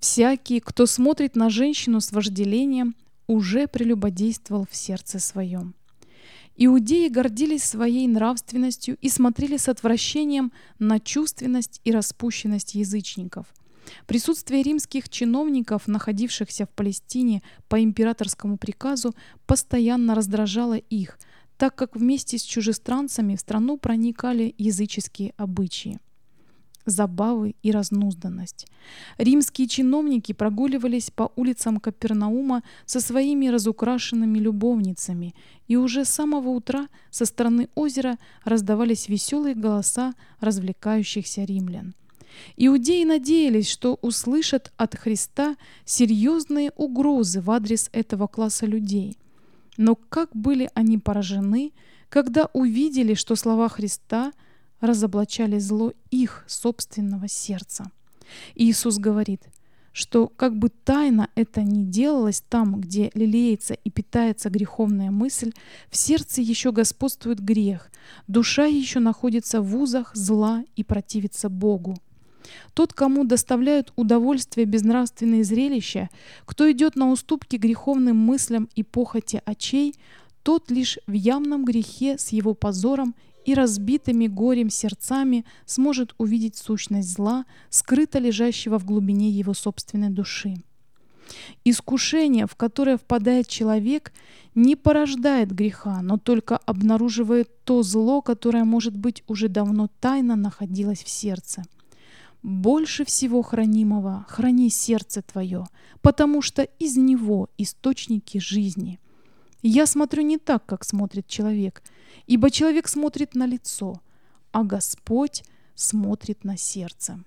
Всякий, кто смотрит на женщину с вожделением, уже прелюбодействовал в сердце своем. Иудеи гордились своей нравственностью и смотрели с отвращением на чувственность и распущенность язычников. Присутствие римских чиновников, находившихся в Палестине по императорскому приказу, постоянно раздражало их, так как вместе с чужестранцами в страну проникали языческие обычаи забавы и разнузданность. Римские чиновники прогуливались по улицам Капернаума со своими разукрашенными любовницами, и уже с самого утра со стороны озера раздавались веселые голоса развлекающихся римлян. Иудеи надеялись, что услышат от Христа серьезные угрозы в адрес этого класса людей. Но как были они поражены, когда увидели, что слова Христа – разоблачали зло их собственного сердца. Иисус говорит, что как бы тайно это ни делалось там, где лелеется и питается греховная мысль, в сердце еще господствует грех, душа еще находится в узах зла и противится Богу. Тот, кому доставляют удовольствие безнравственные зрелища, кто идет на уступки греховным мыслям и похоти очей, тот лишь в явном грехе с его позором и разбитыми горем сердцами сможет увидеть сущность зла, скрыто лежащего в глубине его собственной души. Искушение, в которое впадает человек, не порождает греха, но только обнаруживает то зло, которое, может быть, уже давно тайно находилось в сердце. Больше всего хранимого храни сердце твое, потому что из него источники жизни. Я смотрю не так, как смотрит человек – Ибо человек смотрит на лицо, а Господь смотрит на сердце.